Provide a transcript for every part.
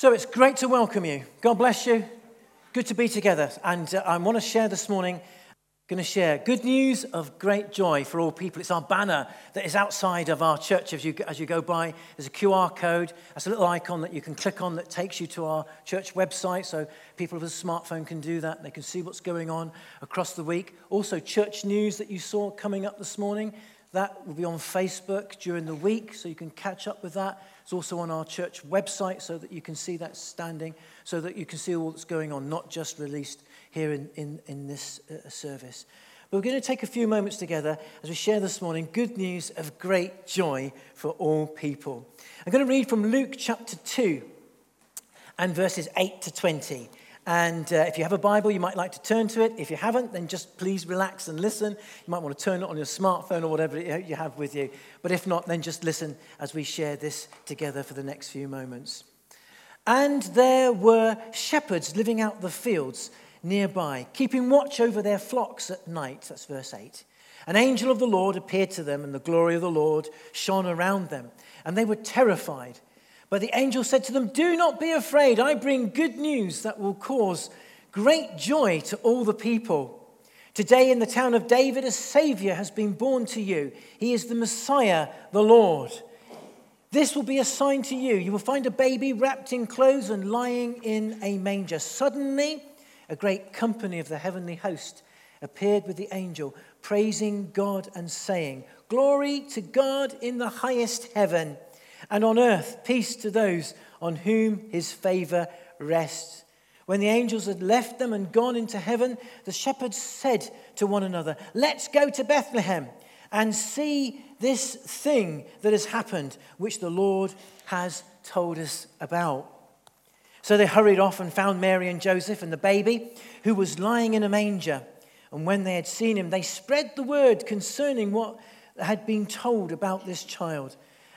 So it's great to welcome you. God bless you. Good to be together. And uh, I want to share this morning, I'm going to share good news of great joy for all people. It's our banner that is outside of our church as you, as you go by. There's a QR code. That's a little icon that you can click on that takes you to our church website. So people with a smartphone can do that. They can see what's going on across the week. Also, church news that you saw coming up this morning. That will be on Facebook during the week, so you can catch up with that. It's also on our church website so that you can see that standing, so that you can see all that's going on, not just released here in, in, in this uh, service. But we're going to take a few moments together as we share this morning good news of great joy for all people. I'm going to read from Luke chapter 2 and verses 8 to 20. And uh, if you have a Bible, you might like to turn to it. If you haven't, then just please relax and listen. You might want to turn it on your smartphone or whatever you have with you. But if not, then just listen as we share this together for the next few moments. And there were shepherds living out the fields nearby, keeping watch over their flocks at night. That's verse 8. An angel of the Lord appeared to them, and the glory of the Lord shone around them, and they were terrified. But the angel said to them, Do not be afraid. I bring good news that will cause great joy to all the people. Today in the town of David, a Savior has been born to you. He is the Messiah, the Lord. This will be a sign to you. You will find a baby wrapped in clothes and lying in a manger. Suddenly, a great company of the heavenly host appeared with the angel, praising God and saying, Glory to God in the highest heaven and on earth peace to those on whom his favor rests. When the angels had left them and gone into heaven, the shepherds said to one another, Let's go to Bethlehem and see this thing that has happened, which the Lord has told us about. So they hurried off and found Mary and Joseph and the baby, who was lying in a manger. And when they had seen him, they spread the word concerning what had been told about this child.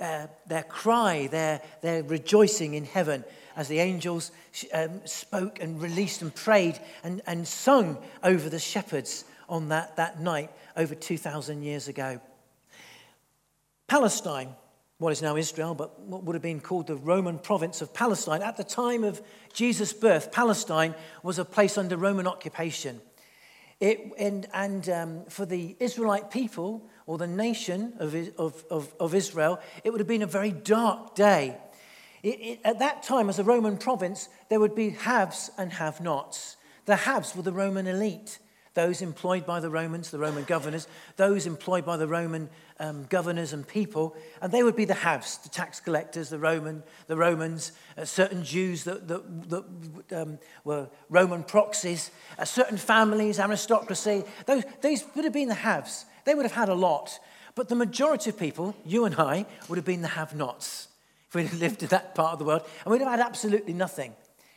uh, their cry, their, their rejoicing in heaven as the angels um, spoke and released and prayed and, and sung over the shepherds on that, that night over 2,000 years ago. Palestine, what is now Israel, but what would have been called the Roman province of Palestine, at the time of Jesus' birth, Palestine was a place under Roman occupation. It, and, and um, for the Israelite people, or the nation of, of, of, of Israel, it would have been a very dark day. It, it, at that time, as a Roman province, there would be haves and have nots. The haves were the Roman elite, those employed by the Romans, the Roman governors, those employed by the Roman um, governors and people, and they would be the haves, the tax collectors, the Roman, the Romans, uh, certain Jews that, that, that um, were Roman proxies, uh, certain families, aristocracy. Those, these would have been the haves. They would have had a lot, but the majority of people, you and I, would have been the have-nots if we'd lived in that part of the world, and we'd have had absolutely nothing.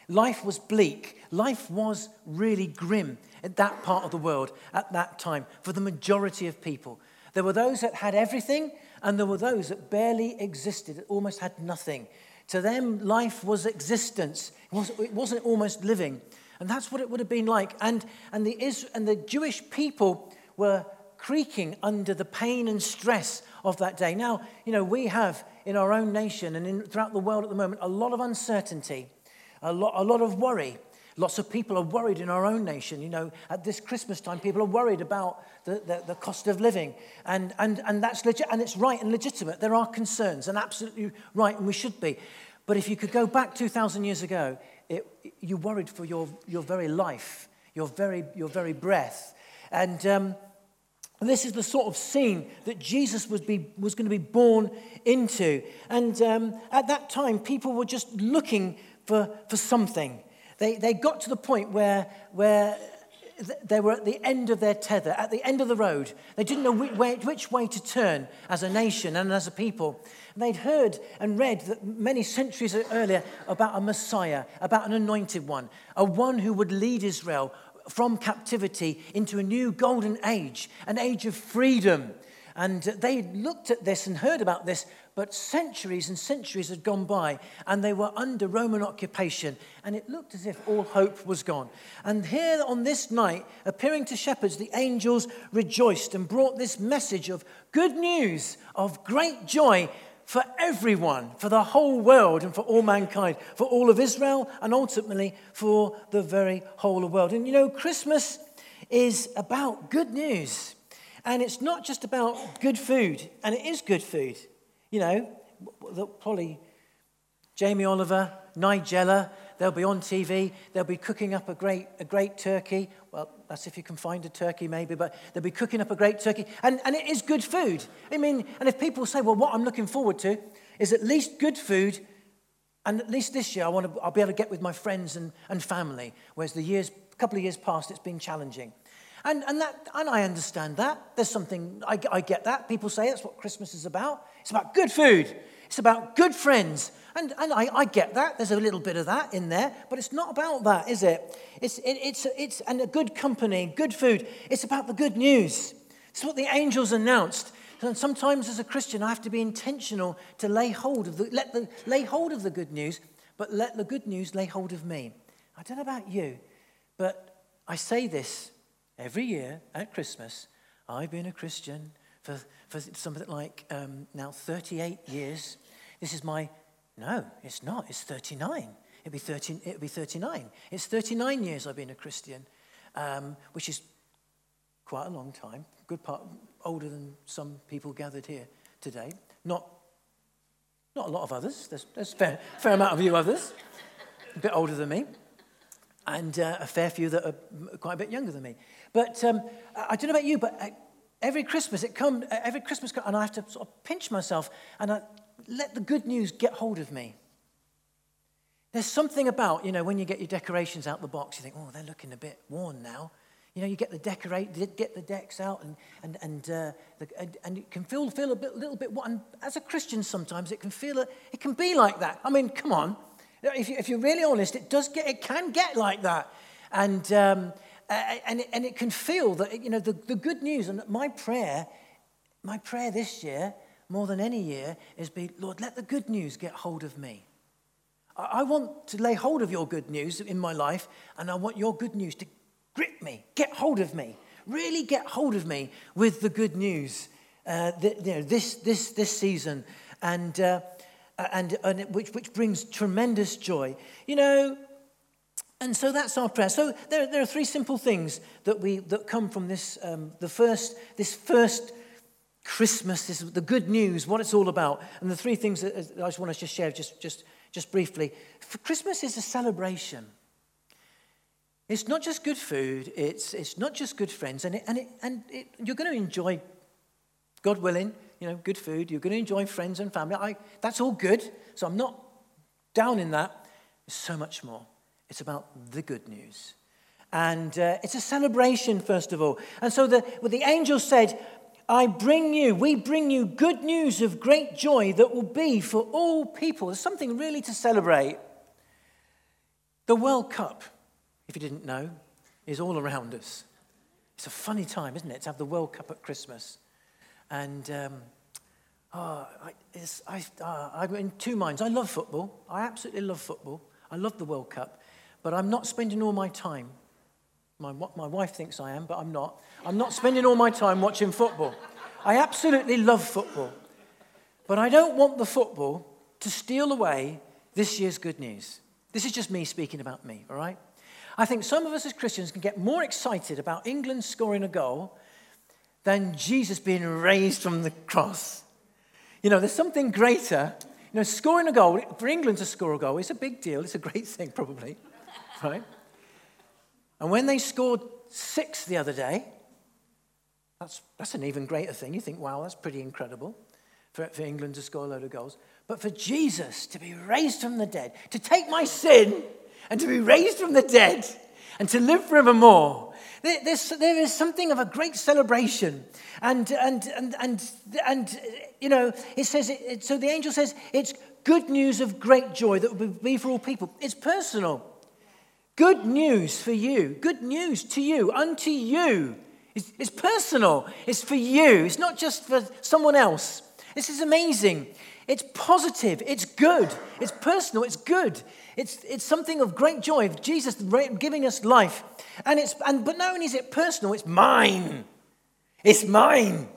Life was bleak. Life was really grim at that part of the world at that time for the majority of people. There were those that had everything, and there were those that barely existed, that almost had nothing. To them, life was existence, it wasn't almost living. And that's what it would have been like. And, and, the, and the Jewish people were creaking under the pain and stress of that day. Now, you know, we have in our own nation and in, throughout the world at the moment a lot of uncertainty, a lot, a lot of worry. Lots of people are worried in our own nation. You know, at this Christmas time, people are worried about the, the, the cost of living. And, and, and that's legit, and it's right and legitimate. There are concerns, and absolutely right, and we should be. But if you could go back 2,000 years ago, it, you worried for your, your very life, your very, your very breath. And um, this is the sort of scene that Jesus was, be, was going to be born into. And um, at that time, people were just looking for, for something. They, they got to the point where, where they were at the end of their tether, at the end of the road. They didn't know which way, which way to turn as a nation and as a people. they'd heard and read that many centuries earlier about a Messiah, about an anointed one, a one who would lead Israel from captivity into a new golden age, an age of freedom. And they looked at this and heard about this, but centuries and centuries had gone by and they were under Roman occupation, and it looked as if all hope was gone. And here on this night, appearing to shepherds, the angels rejoiced and brought this message of good news, of great joy for everyone, for the whole world, and for all mankind, for all of Israel, and ultimately for the very whole world. And you know, Christmas is about good news. And it's not just about good food, and it is good food. You know, probably Jamie Oliver, Nigella, they'll be on TV, they'll be cooking up a great, a great turkey. Well, that's if you can find a turkey, maybe, but they'll be cooking up a great turkey. And, and it is good food. I mean, and if people say, well, what I'm looking forward to is at least good food, and at least this year I want to, I'll be able to get with my friends and, and family, whereas the years, a couple of years past, it's been challenging. And, and, that, and I understand that. There's something, I, I get that. People say that's what Christmas is about. It's about good food, it's about good friends. And, and I, I get that. There's a little bit of that in there. But it's not about that, is it? It's, it, it's, it's and a good company, good food. It's about the good news. It's what the angels announced. And sometimes as a Christian, I have to be intentional to lay hold of the, let the, lay hold of the good news, but let the good news lay hold of me. I don't know about you, but I say this Every year at Christmas, I've been a Christian for, for something like um, now 38 years. This is my, no, it's not, it's 39. It'll be, 13, it'll be 39. It's 39 years I've been a Christian, um, which is quite a long time, good part, older than some people gathered here today. Not, not a lot of others, there's, there's a fair, fair amount of you others, a bit older than me, and uh, a fair few that are quite a bit younger than me. But um, I don't know about you, but uh, every Christmas it comes, uh, every Christmas, and I have to sort of pinch myself and I let the good news get hold of me. There's something about, you know, when you get your decorations out the box, you think, oh, they're looking a bit worn now. You know, you get the decorate, get the decks out, and and and, uh, the, and, and it can feel feel a bit, little bit. And as a Christian, sometimes it can feel a, it can be like that. I mean, come on, if, you, if you're really honest, it does get, it can get like that. And um, and, it, and it can feel that, you know, the, the good news, and my prayer, my prayer this year, more than any year, is be, Lord, let the good news get hold of me. I, want to lay hold of your good news in my life, and I want your good news to grip me, get hold of me, really get hold of me with the good news uh, you know, this, this, this season, and, uh, and, and which, which brings tremendous joy. You know, and so that's our prayer. So there, there are three simple things that, we, that come from this, um, the first, this first Christmas, is the good news, what it's all about. And the three things that I just want to just share just, just, just briefly. For Christmas is a celebration. It's not just good food, it's, it's not just good friends, and, it, and, it, and it, you're going to enjoy, God willing, you know, good food. You're going to enjoy friends and family. I, that's all good, so I'm not down in that. There's so much more. It's about the good news. And uh, it's a celebration, first of all. And so the, well, the angel said, I bring you, we bring you good news of great joy that will be for all people. There's something really to celebrate. The World Cup, if you didn't know, is all around us. It's a funny time, isn't it, to have the World Cup at Christmas? And um, oh, I, I, uh, I'm in two minds. I love football. I absolutely love football. I love the World Cup. But I'm not spending all my time. My, my wife thinks I am, but I'm not. I'm not spending all my time watching football. I absolutely love football. But I don't want the football to steal away this year's good news. This is just me speaking about me, all right? I think some of us as Christians can get more excited about England scoring a goal than Jesus being raised from the cross. You know, there's something greater. You know, scoring a goal, for England to score a goal, is a big deal. It's a great thing, probably right? And when they scored six the other day, That's, that's an even greater thing. You think, wow, that's pretty incredible for, for England to score a load of goals. But for Jesus to be raised from the dead, to take my sin and to be raised from the dead and to live forevermore, there's, there is something of a great celebration. And, and, and, and, and you know, it says, it, so the angel says, it's good news of great joy that will be for all people. It's personal. Good news for you. Good news to you, unto you. It's, it's personal. It's for you. It's not just for someone else. This is amazing. It's positive. It's good. It's personal. It's good. It's, it's something of great joy. Jesus giving us life. And it's, and, but not only is it personal, it's mine. It's mine.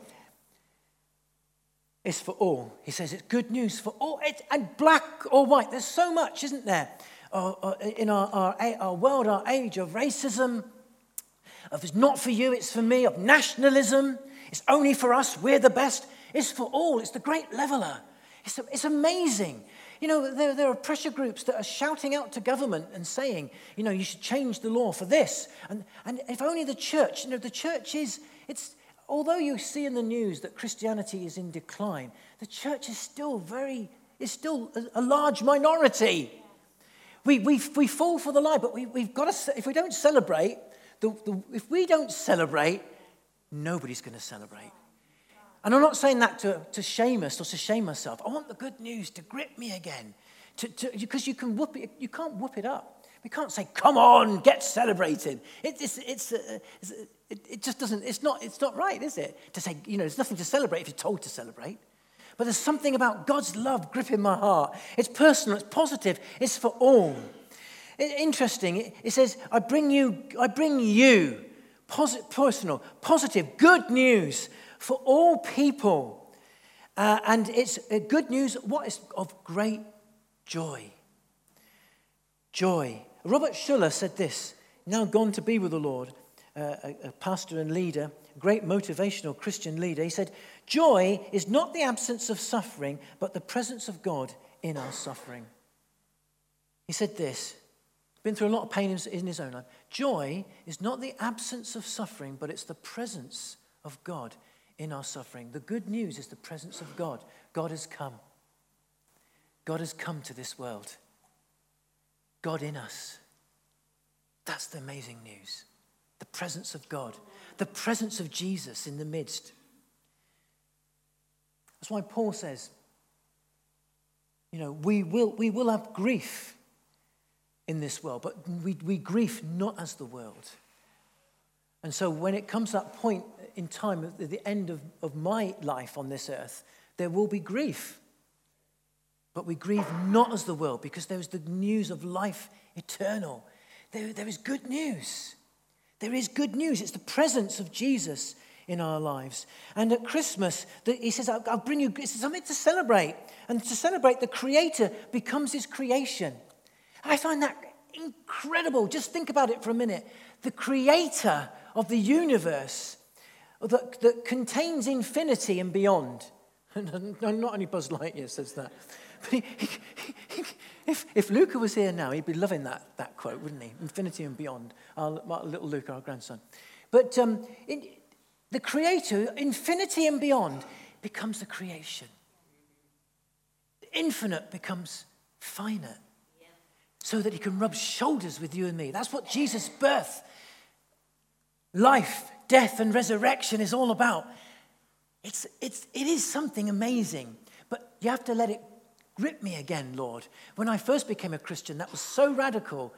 It's for all. He says it's good news for all. It's, and black or white. There's so much, isn't there? Uh, uh, in our, our, our world, our age of racism, of it's not for you, it's for me, of nationalism, it's only for us, we're the best. It's for all. It's the great leveler. It's, it's amazing. You know, there, there are pressure groups that are shouting out to government and saying, you know, you should change the law for this. And, and if only the church, you know, the church is, it's, although you see in the news that Christianity is in decline, the church is still very, is still a, a large minority. We, we, we fall for the lie, but we, we've got to, if we don't celebrate, the, the, if we don't celebrate, nobody's going to celebrate. And I'm not saying that to, to shame us or to shame myself. I want the good news to grip me again. To, to, because you, can whoop it, you can't whoop it up. We can't say, come on, get celebrated. It, it's, it's, uh, it's, it, it just doesn't, it's not, it's not right, is it? To say, you know, there's nothing to celebrate if you're told to celebrate. But there's something about God's love gripping my heart. It's personal, it's positive, it's for all. Interesting, it, says, I bring you, I bring you posit, personal, positive, good news for all people. Uh, and it's uh, good news, what is of great joy. Joy. Robert Schuller said this, now gone to be with the Lord, uh, a, a pastor and leader, great motivational Christian leader. He said, Joy is not the absence of suffering, but the presence of God in our suffering. He said this, been through a lot of pain in his own life. Joy is not the absence of suffering, but it's the presence of God in our suffering. The good news is the presence of God. God has come. God has come to this world. God in us. That's the amazing news. The presence of God, the presence of Jesus in the midst. That's why Paul says, you know, we will, we will have grief in this world, but we, we grieve not as the world. And so when it comes to that point in time, at the end of, of my life on this earth, there will be grief. But we grieve not as the world because there is the news of life eternal. There, there is good news. There is good news. It's the presence of Jesus in our lives. And at Christmas, he says, I'll, I'll bring you something to celebrate. And to celebrate, the Creator becomes His creation. I find that incredible. Just think about it for a minute. The Creator of the universe that, that contains infinity and beyond. Not only Buzz Lightyear says that. But he, he, he, if, if Luca was here now, he'd be loving that, that quote, wouldn't he? Infinity and beyond. Our, our little Luca, our grandson. But um, the creator, infinity and beyond, becomes the creation. The infinite becomes finite so that he can rub shoulders with you and me. That's what Jesus' birth, life, death, and resurrection is all about. It's, it's, it is something amazing, but you have to let it grip me again, Lord. When I first became a Christian, that was so radical.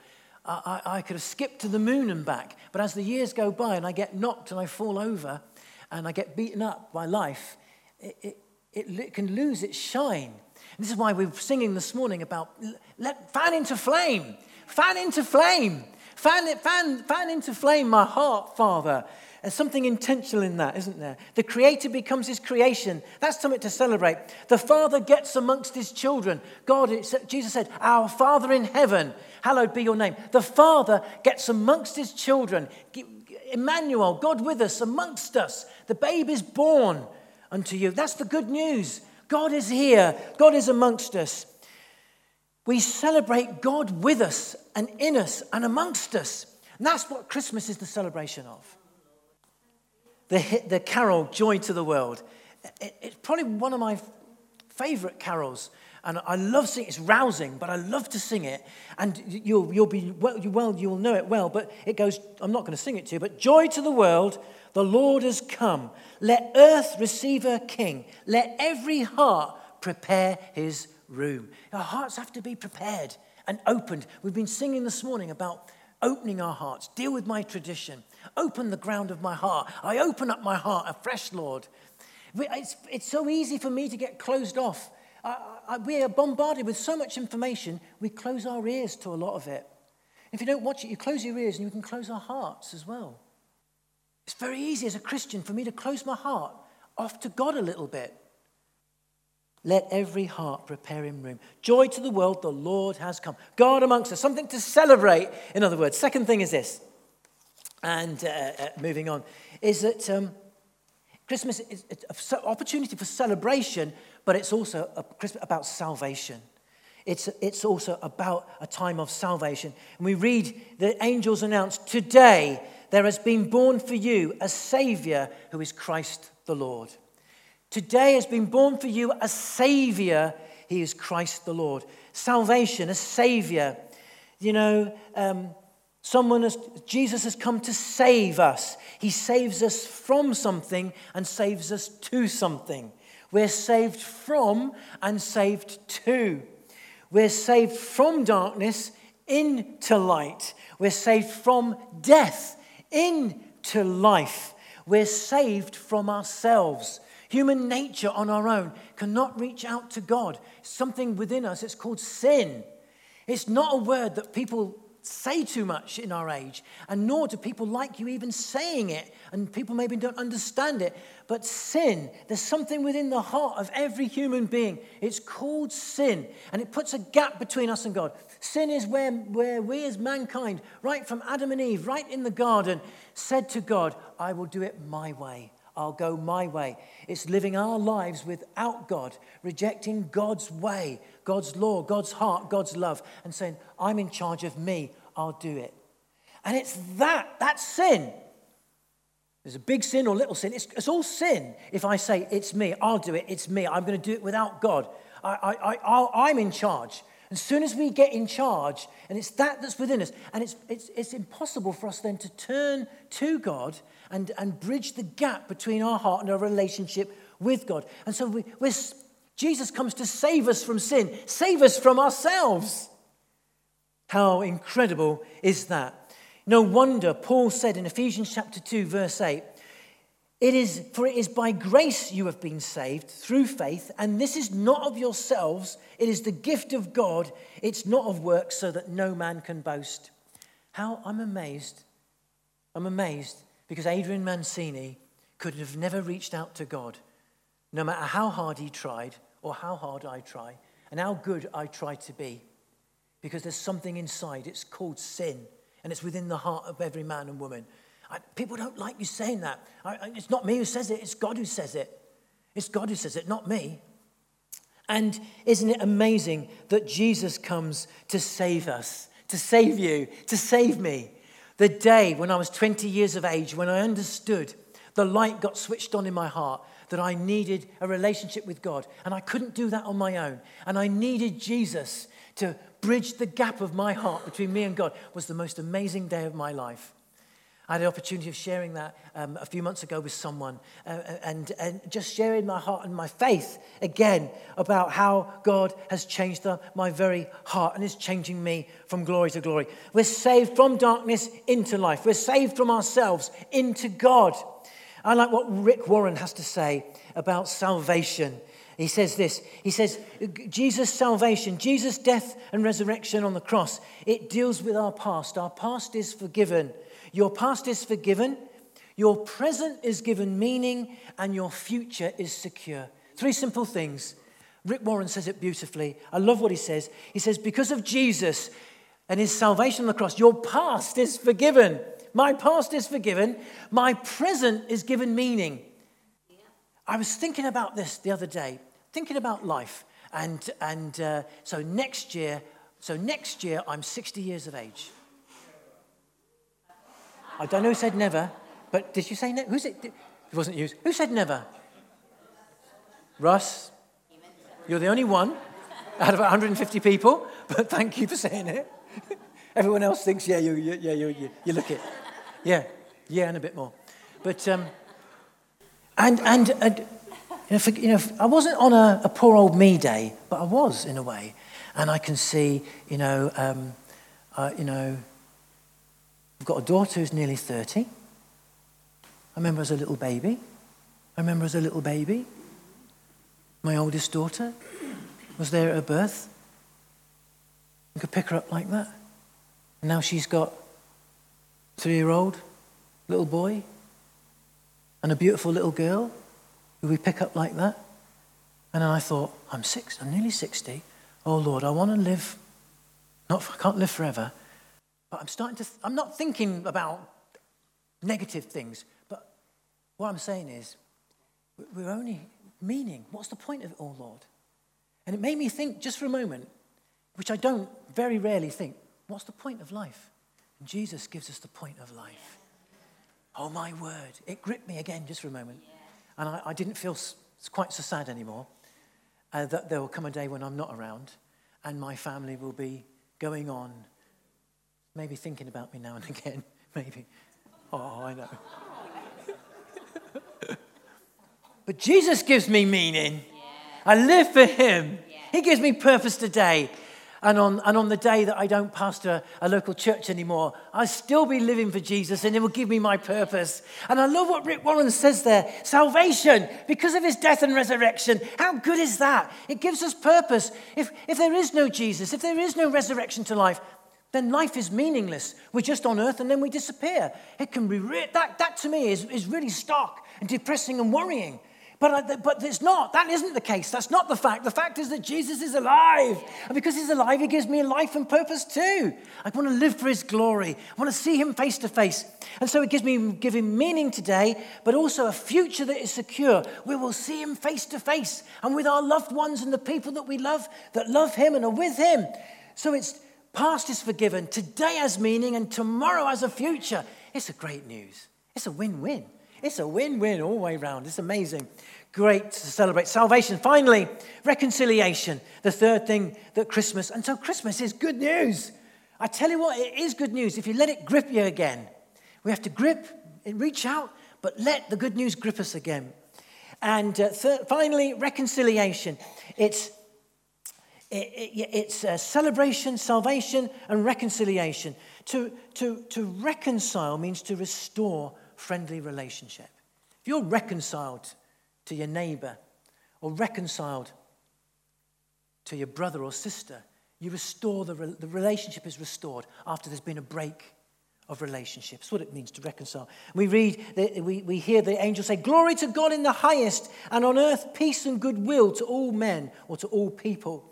I, I, could have skipped to the moon and back. But as the years go by and I get knocked and I fall over and I get beaten up by life, it, it, it, can lose its shine. And this is why we are singing this morning about let, fan into flame, fan into flame, fan, fan, fan into flame my heart, Father. There's something intentional in that, isn't there? The Creator becomes His creation. That's something to celebrate. The Father gets amongst His children. God, Jesus said, Our Father in heaven, hallowed be your name. The Father gets amongst His children. Emmanuel, God with us, amongst us. The babe is born unto you. That's the good news. God is here, God is amongst us. We celebrate God with us and in us and amongst us. And that's what Christmas is the celebration of. The, the carol Joy to the World. It, it's probably one of my favorite carols. And I love singing. It's rousing, but I love to sing it. And you'll, you'll be well, you, well, you'll know it well. But it goes, I'm not going to sing it to you, but joy to the world, the Lord has come. Let earth receive her king. Let every heart prepare his room. Our hearts have to be prepared and opened. We've been singing this morning about opening our hearts. Deal with my tradition. Open the ground of my heart. I open up my heart afresh, Lord. It's, it's so easy for me to get closed off. I, I, we are bombarded with so much information, we close our ears to a lot of it. If you don't watch it, you close your ears and you can close our hearts as well. It's very easy as a Christian for me to close my heart off to God a little bit. Let every heart prepare him room. Joy to the world, the Lord has come. God amongst us, something to celebrate, in other words. Second thing is this, and uh, uh, moving on, is that um, Christmas is an opportunity for celebration, but it's also about salvation. It's, it's also about a time of salvation. And we read the angels announce, Today there has been born for you a Savior who is Christ the Lord. Today has been born for you a Savior. He is Christ the Lord. Salvation, a Savior. You know, um, someone has, Jesus has come to save us. He saves us from something and saves us to something. We're saved from and saved to. We're saved from darkness into light. We're saved from death into life. We're saved from ourselves. Human nature on our own cannot reach out to God. Something within us, it's called sin. It's not a word that people say too much in our age, and nor do people like you even saying it, and people maybe don't understand it. But sin, there's something within the heart of every human being. It's called sin, and it puts a gap between us and God. Sin is where, where we as mankind, right from Adam and Eve, right in the garden, said to God, I will do it my way. I'll go my way. It's living our lives without God, rejecting God's way, God's law, God's heart, God's love, and saying, I'm in charge of me, I'll do it. And it's that, that's sin. There's a big sin or little sin. It's, it's all sin if I say, it's me, I'll do it, it's me, I'm going to do it without God. I, I, I, I'm in charge. As soon as we get in charge, and it's that that's within us, and it's, it's, it's impossible for us then to turn to God and, and bridge the gap between our heart and our relationship with God. And so we, Jesus comes to save us from sin, save us from ourselves. How incredible is that? No wonder Paul said in Ephesians chapter 2, verse 8, it is, for it is by grace you have been saved through faith, and this is not of yourselves, it is the gift of God. It's not of works, so that no man can boast. How I'm amazed. I'm amazed because Adrian Mancini could have never reached out to God, no matter how hard he tried, or how hard I try, and how good I try to be. Because there's something inside, it's called sin, and it's within the heart of every man and woman. I, people don't like you saying that. I, it's not me who says it, it's God who says it. It's God who says it, not me. And isn't it amazing that Jesus comes to save us, to save you, to save me? The day when I was 20 years of age, when I understood the light got switched on in my heart, that I needed a relationship with God. And I couldn't do that on my own. And I needed Jesus to bridge the gap of my heart between me and God was the most amazing day of my life. I had the opportunity of sharing that um, a few months ago with someone uh, and, and just sharing my heart and my faith again about how God has changed the, my very heart and is changing me from glory to glory. We're saved from darkness into life, we're saved from ourselves into God. I like what Rick Warren has to say about salvation. He says this He says, Jesus' salvation, Jesus' death and resurrection on the cross, it deals with our past. Our past is forgiven. Your past is forgiven, your present is given meaning, and your future is secure. Three simple things. Rick Warren says it beautifully. I love what he says. He says, Because of Jesus and his salvation on the cross, your past is forgiven. My past is forgiven. My present is given meaning. I was thinking about this the other day, thinking about life. And, and uh, so next year, so next year I'm 60 years of age. I don't know who said never, but did you say never? Who's it? It wasn't used. Who said never? Russ, you're the only one out of 150 people, but thank you for saying it. Everyone else thinks, yeah, you, you yeah, you, you, you look it. Yeah, yeah, and a bit more. But, um, and, and, and you know, for, you know, I wasn't on a, a, poor old me day, but I was in a way. And I can see, you know, um, uh, you know, I've got a daughter who's nearly 30. I remember as a little baby. I remember as a little baby. My oldest daughter was there at her birth. You could pick her up like that. And now she's got a three year old little boy and a beautiful little girl who we pick up like that. And then I thought, I'm six, I'm nearly 60. Oh Lord, I want to live, not, I can't live forever, but I'm starting to, th- I'm not thinking about negative things, but what I'm saying is, we're only meaning, what's the point of it all, Lord? And it made me think just for a moment, which I don't very rarely think, what's the point of life? And Jesus gives us the point of life. Oh, my word. It gripped me again just for a moment. And I, I didn't feel s- quite so sad anymore uh, that there will come a day when I'm not around and my family will be going on, maybe thinking about me now and again. Maybe. Oh, I know. but Jesus gives me meaning. I live for Him. He gives me purpose today. And on, and on the day that I don't pastor a local church anymore, I'll still be living for Jesus and it will give me my purpose. And I love what Rick Warren says there salvation, because of his death and resurrection. How good is that? It gives us purpose. If, if there is no Jesus, if there is no resurrection to life, then life is meaningless. We're just on earth and then we disappear. It can be re- that, that to me is, is really stark and depressing and worrying. But, but it's not. That isn't the case. That's not the fact. The fact is that Jesus is alive. And because he's alive, he gives me life and purpose too. I want to live for his glory. I want to see him face to face. And so it gives me him meaning today, but also a future that is secure. We will see him face to face and with our loved ones and the people that we love that love him and are with him. So it's past is forgiven, today has meaning, and tomorrow has a future. It's a great news. It's a win-win. It's a win win all the way around. It's amazing. Great to celebrate. Salvation. Finally, reconciliation. The third thing that Christmas, and so Christmas is good news. I tell you what, it is good news if you let it grip you again. We have to grip and reach out, but let the good news grip us again. And uh, finally, reconciliation. It's it, it, it's a celebration, salvation, and reconciliation. To, to, to reconcile means to restore friendly relationship. If you're reconciled to your neighbor or reconciled to your brother or sister, you restore the, the relationship is restored after there's been a break of relationships. What it means to reconcile. We read, we, we hear the angel say, Glory to God in the highest, and on earth peace and goodwill to all men or to all people.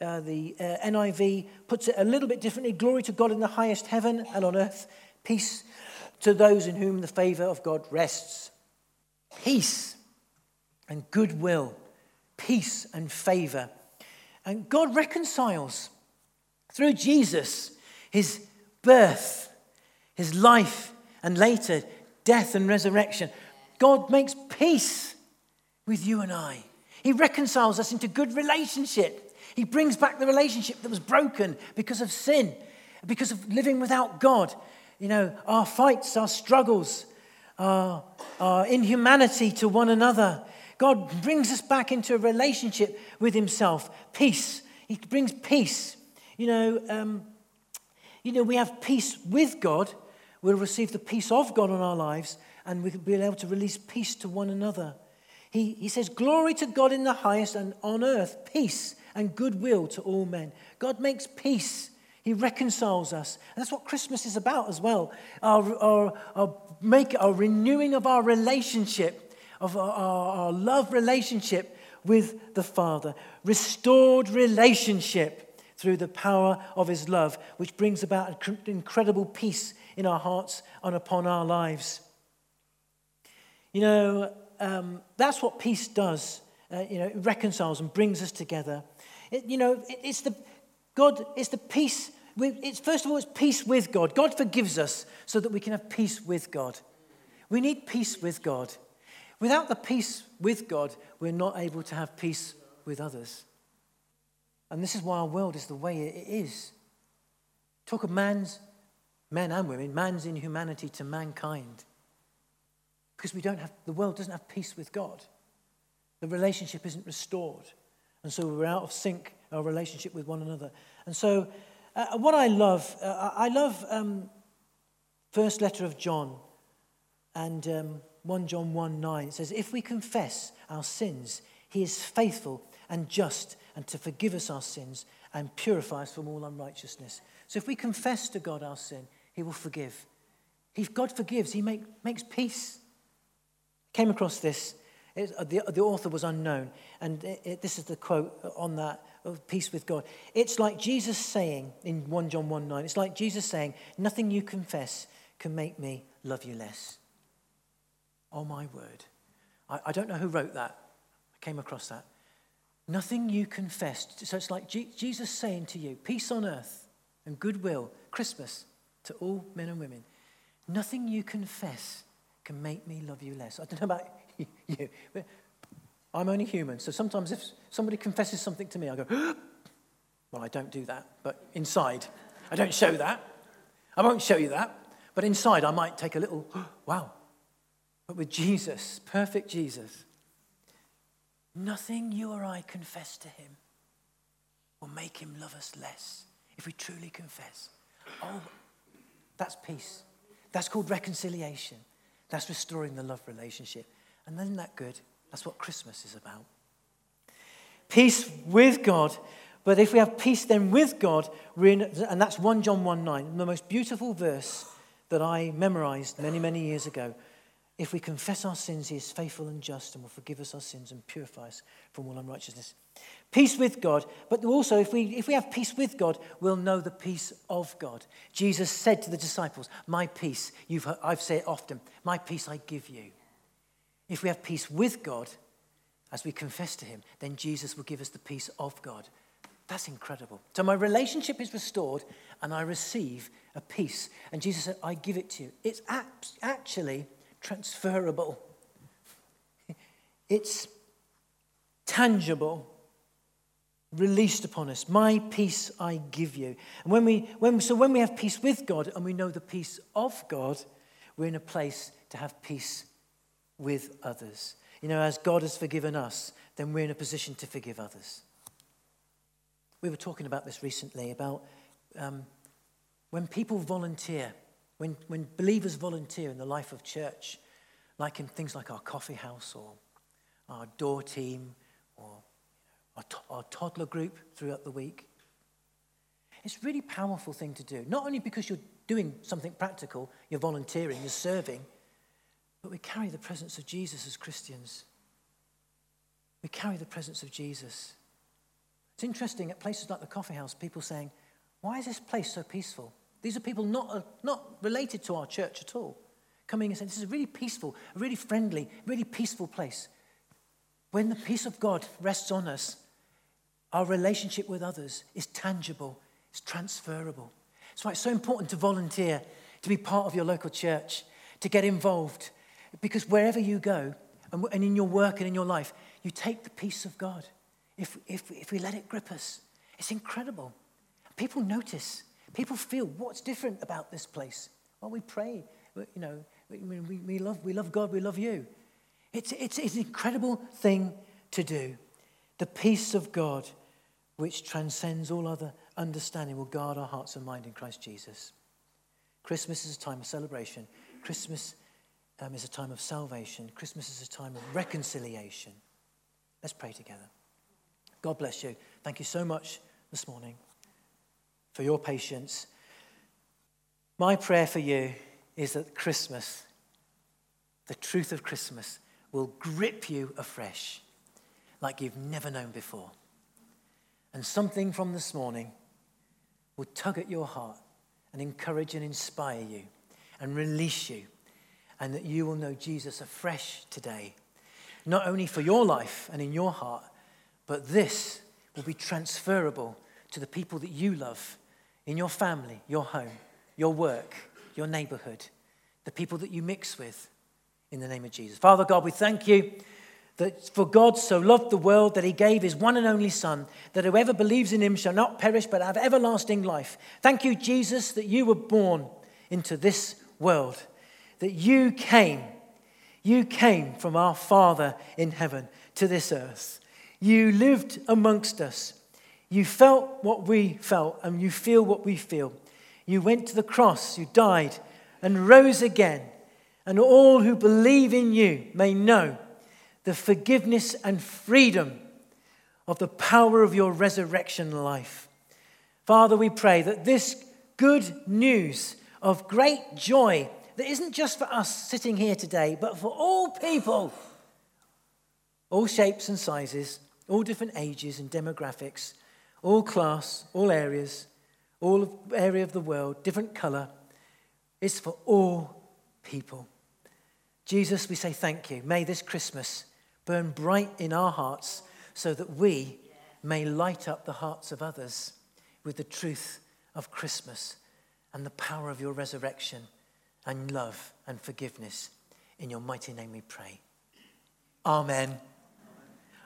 Uh, the uh, NIV puts it a little bit differently Glory to God in the highest heaven, and on earth peace to those in whom the favor of God rests. Peace and goodwill, peace and favor. And God reconciles through Jesus his birth, his life, and later death and resurrection. God makes peace with you and I. He reconciles us into good relationship. He brings back the relationship that was broken because of sin, because of living without God you know, our fights, our struggles, our, our inhumanity to one another. God brings us back into a relationship with Himself. Peace. He brings peace. You know, um, you know, we have peace with God. We'll receive the peace of God in our lives, and we'll be able to release peace to one another. He, he says, Glory to God in the highest, and on earth, peace and goodwill to all men. God makes peace he reconciles us. And that's what Christmas is about as well. Our, our, our, make, our renewing of our relationship, of our, our love relationship with the Father. Restored relationship through the power of His love, which brings about incredible peace in our hearts and upon our lives. You know, um, that's what peace does. Uh, you know, it reconciles and brings us together. It, you know, it, it's the God, it's the peace. It's, first of all, it's peace with God. God forgives us so that we can have peace with God. We need peace with God. Without the peace with God, we're not able to have peace with others. And this is why our world is the way it is. Talk of man's, men and women, man's inhumanity to mankind. Because we don't have, the world doesn't have peace with God. The relationship isn't restored. And so we're out of sync, our relationship with one another. And so, uh, what I love, uh, I love um, first letter of John and um, 1 John 1 9. It says, If we confess our sins, he is faithful and just and to forgive us our sins and purify us from all unrighteousness. So if we confess to God our sin, he will forgive. If God forgives, he make, makes peace. Came across this. It, uh, the, the author was unknown. And it, it, this is the quote on that of peace with God. It's like Jesus saying in 1 John 1 9, it's like Jesus saying, Nothing you confess can make me love you less. Oh, my word. I, I don't know who wrote that. I came across that. Nothing you confessed. So it's like G- Jesus saying to you, peace on earth and goodwill, Christmas to all men and women. Nothing you confess can make me love you less. I don't know about you, I'm only human. So sometimes if somebody confesses something to me, I go, well, I don't do that. But inside, I don't show that. I won't show you that. But inside, I might take a little, wow, but with Jesus, perfect Jesus, nothing you or I confess to him will make him love us less if we truly confess. Oh, that's peace. That's called reconciliation. That's restoring the love relationship. And isn't that good? That's what Christmas is about. Peace with God. But if we have peace then with God, in, and that's 1 John 1 9, the most beautiful verse that I memorized many, many years ago. If we confess our sins, he is faithful and just and will forgive us our sins and purify us from all unrighteousness. Peace with God, but also if we, if we have peace with God, we'll know the peace of God. Jesus said to the disciples, My peace, I've said it often, my peace I give you. If we have peace with God, as we confess to him, then Jesus will give us the peace of God. That's incredible. So my relationship is restored and I receive a peace. And Jesus said, I give it to you. It's actually transferable, it's tangible, released upon us. My peace I give you. And when we, when, so when we have peace with God and we know the peace of God, we're in a place to have peace with others. You know, as God has forgiven us, then we're in a position to forgive others. We were talking about this recently about um, when people volunteer when, when believers volunteer in the life of church, like in things like our coffee house or our door team or our, to- our toddler group throughout the week, it's a really powerful thing to do. Not only because you're doing something practical, you're volunteering, you're serving, but we carry the presence of Jesus as Christians. We carry the presence of Jesus. It's interesting at places like the coffee house, people saying, Why is this place so peaceful? These are people not, uh, not related to our church at all, coming and saying, This is a really peaceful, a really friendly, really peaceful place. When the peace of God rests on us, our relationship with others is tangible, it's transferable. That's why it's so important to volunteer, to be part of your local church, to get involved. Because wherever you go, and in your work and in your life, you take the peace of God. If, if, if we let it grip us, it's incredible. People notice. People feel what's different about this place. Well, we pray. You know, we, we, love, we love God, we love you. It's, it's, it's an incredible thing to do. The peace of God, which transcends all other understanding, will guard our hearts and mind in Christ Jesus. Christmas is a time of celebration. Christmas um, is a time of salvation. Christmas is a time of reconciliation. Let's pray together. God bless you. Thank you so much this morning for your patience. My prayer for you is that Christmas, the truth of Christmas, will grip you afresh like you've never known before. And something from this morning will tug at your heart and encourage and inspire you and release you, and that you will know Jesus afresh today, not only for your life and in your heart, but this will be transferable to the people that you love in your family, your home, your work, your neighborhood, the people that you mix with, in the name of Jesus. Father God, we thank you that for God so loved the world that he gave his one and only Son, that whoever believes in him shall not perish but have everlasting life. Thank you, Jesus, that you were born into this world, that you came, you came from our Father in heaven to this earth. You lived amongst us. You felt what we felt, and you feel what we feel. You went to the cross, you died, and rose again. And all who believe in you may know the forgiveness and freedom of the power of your resurrection life. Father, we pray that this good news of great joy that isn't just for us sitting here today, but for all people, all shapes and sizes, all different ages and demographics, all class, all areas, all area of the world, different color, It's for all people. Jesus, we say thank you. May this Christmas burn bright in our hearts so that we may light up the hearts of others with the truth of Christmas and the power of your resurrection and love and forgiveness. In your mighty name we pray. Amen.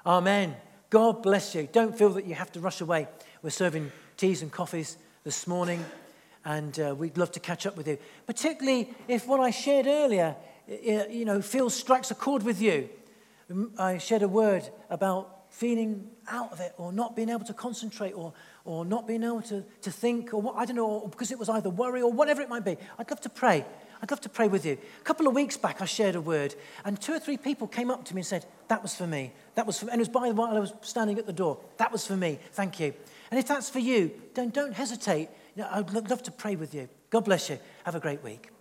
Amen. God bless you. Don't feel that you have to rush away. We're serving teas and coffees this morning, and uh, we'd love to catch up with you. Particularly if what I shared earlier, you know, feels strikes a chord with you. I shared a word about feeling out of it or not being able to concentrate or, or not being able to, to think or what, I don't know, because it was either worry or whatever it might be. I'd love to pray. I'd love to pray with you. A couple of weeks back, I shared a word, and two or three people came up to me and said, That was for me. That was for me. And it was by the while I was standing at the door. That was for me. Thank you. And if that's for you, then don't hesitate. I'd love to pray with you. God bless you. Have a great week.